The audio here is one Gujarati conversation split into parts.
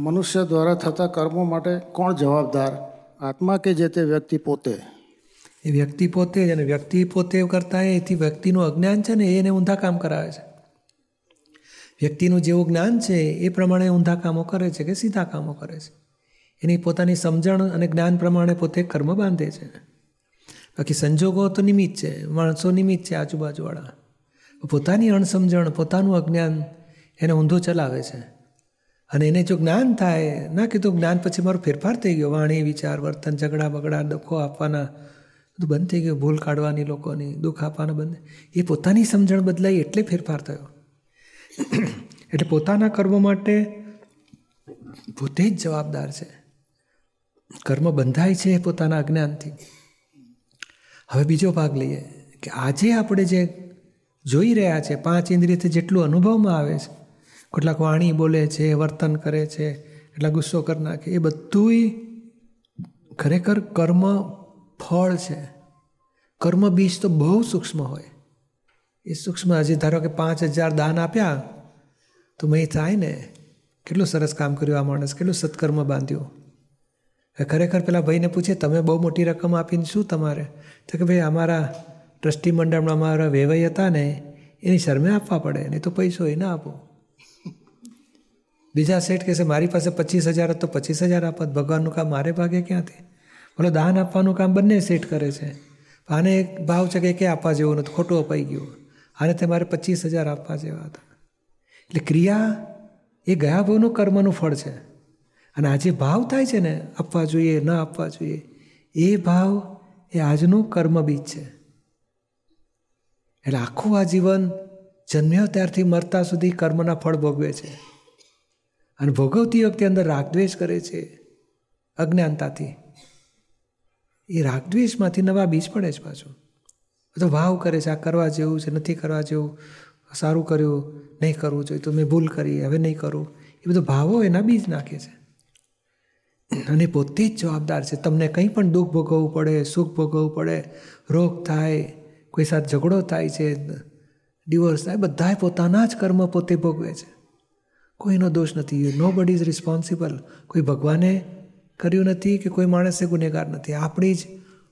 મનુષ્ય દ્વારા થતા કર્મો માટે કોણ જવાબદાર? આત્મા કે જે તે વ્યક્તિ પોતે? એ વ્યક્તિ પોતે જ અને વ્યક્તિ પોતે કરતા એથી વ્યક્તિનું અજ્ઞાન છે ને એને ઊંધા કામ કરાવે છે. વ્યક્તિનું જેવું જ્ઞાન છે એ પ્રમાણે ઊંધા કામો કરે છે કે સીધા કામો કરે છે. એની પોતાની સમજણ અને જ્ઞાન પ્રમાણે પોતે કર્મ બાંધે છે. બાકી સંજોગો તો નિમિત્ત છે, માણસો નિમિત્ત છે આજુબાજુવાળા. પોતાની અણસમજણ, પોતાનું અજ્ઞાન એને ઊંધું ચલાવે છે. અને એને જો જ્ઞાન થાય, ના કીધું જ્ઞાન પછી મારો ફેરફાર થઈ ગયો. વાણી, વિચાર, વર્તન, ઝઘડા, બગડા, દુઃખો આપવાના, બધું બંધ થઈ ગયું. ભૂલ કાઢવાની લોકોની, દુઃખ આપવાના બંધ. એ પોતાની સમજણ બદલાઈ એટલે ફેરફાર થયો. એટલે પોતાના કર્મ માટે પોતે જ જવાબદાર છે. કર્મ બંધાય છે પોતાના અજ્ઞાનથી. હવે બીજો ભાગ લઈએ કે આજે આપણે જે જોઈ રહ્યા છે, પાંચ ઇન્દ્રિયથી જેટલું અનુભવમાં આવે છે કેટલાક વાણી બોલે છે, વર્તન કરે છે, કેટલાક ગુસ્સો કરી નાખે, એ બધુંય ખરેખર કર્મ ફળ છે. કર્મ બીજ તો બહુ સૂક્ષ્મ હોય. એ સૂક્ષ્મ હજી ધારો કે પાંચ હજાર દાન આપ્યા, તો મેં થાય ને. કેટલું સરસ કામ કર્યું આ માણસ, કેટલું સત્કર્મ બાંધ્યું. ખરેખર પેલા ભાઈને પૂછે, તમે બહુ મોટી રકમ આપીને શું તમારે? તો કે, ભાઈ, અમારા ટ્રસ્ટી મંડળમાં અમારા વેવાઈ હતા ને, એની શરમે આપવા પડે, નહીં તો પૈસો એ ના આપો. બીજા શેઠ કહેશે મારી પાસે પચીસ હજાર તો પચીસ હજાર આપત ભગવાનનું કામ મારે ભાગે ક્યાંથી? બોલો, દાન આપવાનું કામ બંને શેઠ કરે છે. આને એક ભાવ છે કે કે આપવા જેવો નથી, ખોટું અપાઈ ગયું. આને તે મારે પચીસ હજાર આપવા જેવા હતા. એટલે ક્રિયા એ ગયા ભાવનું કર્મનું ફળ છે. અને આજે ભાવ થાય છે ને, આપવા જોઈએ, ન આપવા જોઈએ, એ ભાવ એ આજનું કર્મ બીજ છે. એટલે આખું આ જીવન જન્મ્યો ત્યારથી મરતા સુધી કર્મના ફળ ભોગવે છે. અને ભોગવતી વખતે અંદર રાગદ્વેષ કરે છે, અજ્ઞાનતાથી. એ રાગદ્વેષમાંથી નવા બીજ પડે છે પાછું. બધો ભાવ કરે છે, આ કરવા જેવું છે, નથી કરવા જેવું સારું કર્યું, નહીં કરવું જોઈએ, તો મેં ભૂલ કરી, હવે નહીં કરું. એ બધો ભાવો એના બીજ નાખે છે. અને પોતે જ જવાબદાર છે, તમને કંઈ પણ દુઃખ ભોગવવું પડે, સુખ ભોગવવું પડે, રોગ થાય, કોઈ સાથે ઝઘડો થાય છે, ડિવોર્સ થાય, બધાએ પોતાના જ કર્મ પોતે ભોગવે છે. કોઈનો દોષ નથી. નો બડી ઇઝ રિસ્પોન્સિબલ કોઈ ભગવાને કર્યું નથી કે કોઈ માણસે ગુનેગાર નથી. આપણી જ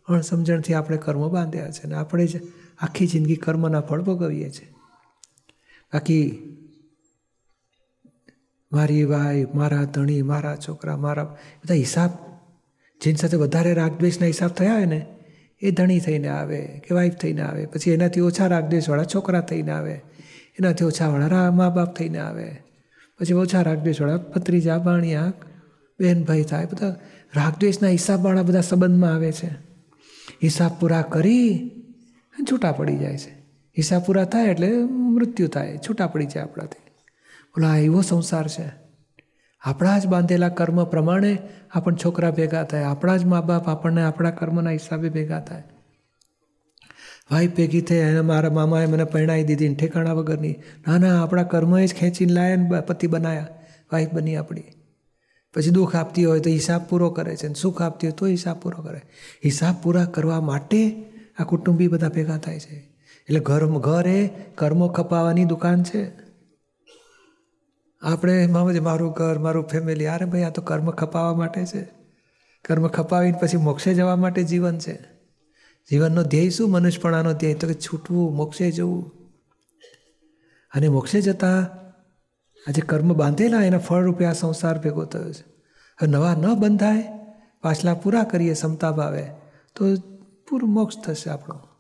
અણસમજણથી આપણે કર્મ બાંધ્યા છે અને આપણે જ આખી જિંદગી કર્મના ફળ ભોગવીએ છીએ. બાકી મારી વાઈ મારા ધણી, મારા છોકરા, મારા બધા હિસાબ, જેની સાથે વધારે રાગદ્વેષના હિસાબ થયા હોય ને, એ ધણી થઈને આવે કે વાઈફ થઈને આવે. પછી એનાથી ઓછા રાગદ્વેષવાળા છોકરા થઈને આવે. એનાથી ઓછાવાળા મા બાપ થઈને આવે. પછી ઓછા રાગદ્વેષવાળા ભત્રીજા બાણિયા બેન, ભાઈ થાય. બધા રાગદ્વેષના હિસાબવાળા બધા સંબંધમાં આવે છે. હિસાબ પૂરા કરી છૂટા પડી જાય છે. હિસાબ પૂરા થાય એટલે મૃત્યુ થાય. છૂટા પડી જાય આપણાથી. બોલો એવો સંસાર છે. આપણા જ બાંધેલા કર્મ પ્રમાણે આપણ છોકરા ભેગા થાય. આપણા જ મા બાપ આપણને આપણા કર્મના હિસાબે ભેગા થાય. વાઈફ ભેગી થઈ અને મારા મામાએ મને પરણાવી દીધી ઠેકાણા વગરની. ના ના આપણા કર્મએ જ ખેંચીને લાયા ને પતિ બનાયા. વાઈફ બની આપણી. પછી દુઃખ આપતી હોય તો હિસાબ પૂરો કરે છે ને સુખ આપતી હોય તો હિસાબ પૂરો કરે. હિસાબ પૂરા કરવા માટે આ કુટુંબી બધા ભેગા થાય છે. એટલે ઘર ઘર એ કર્મો ખપાવવાની દુકાન છે. આપણે એમાં મારું ઘર, મારું ફેમિલી અરે ભાઈ, આ તો કર્મ ખપાવવા માટે છે. કર્મ ખપાવીને પછી મોક્ષે જવા માટે જીવન છે. જીવનનો ધ્યેય શું? મનુષ્યપણાનો ધ્યેય. તો કે છૂટવું, મોક્ષે જવું. અને મોક્ષે જતા આજે કર્મ બાંધેલા, એના ફળરૂપે આ સંસાર ભેગો થયો છે. હવે નવા ન બંધાય, પાછલા પૂરા કરીએ ક્ષમતા ભાવે, તો પૂરું મોક્ષ થશે આપણો.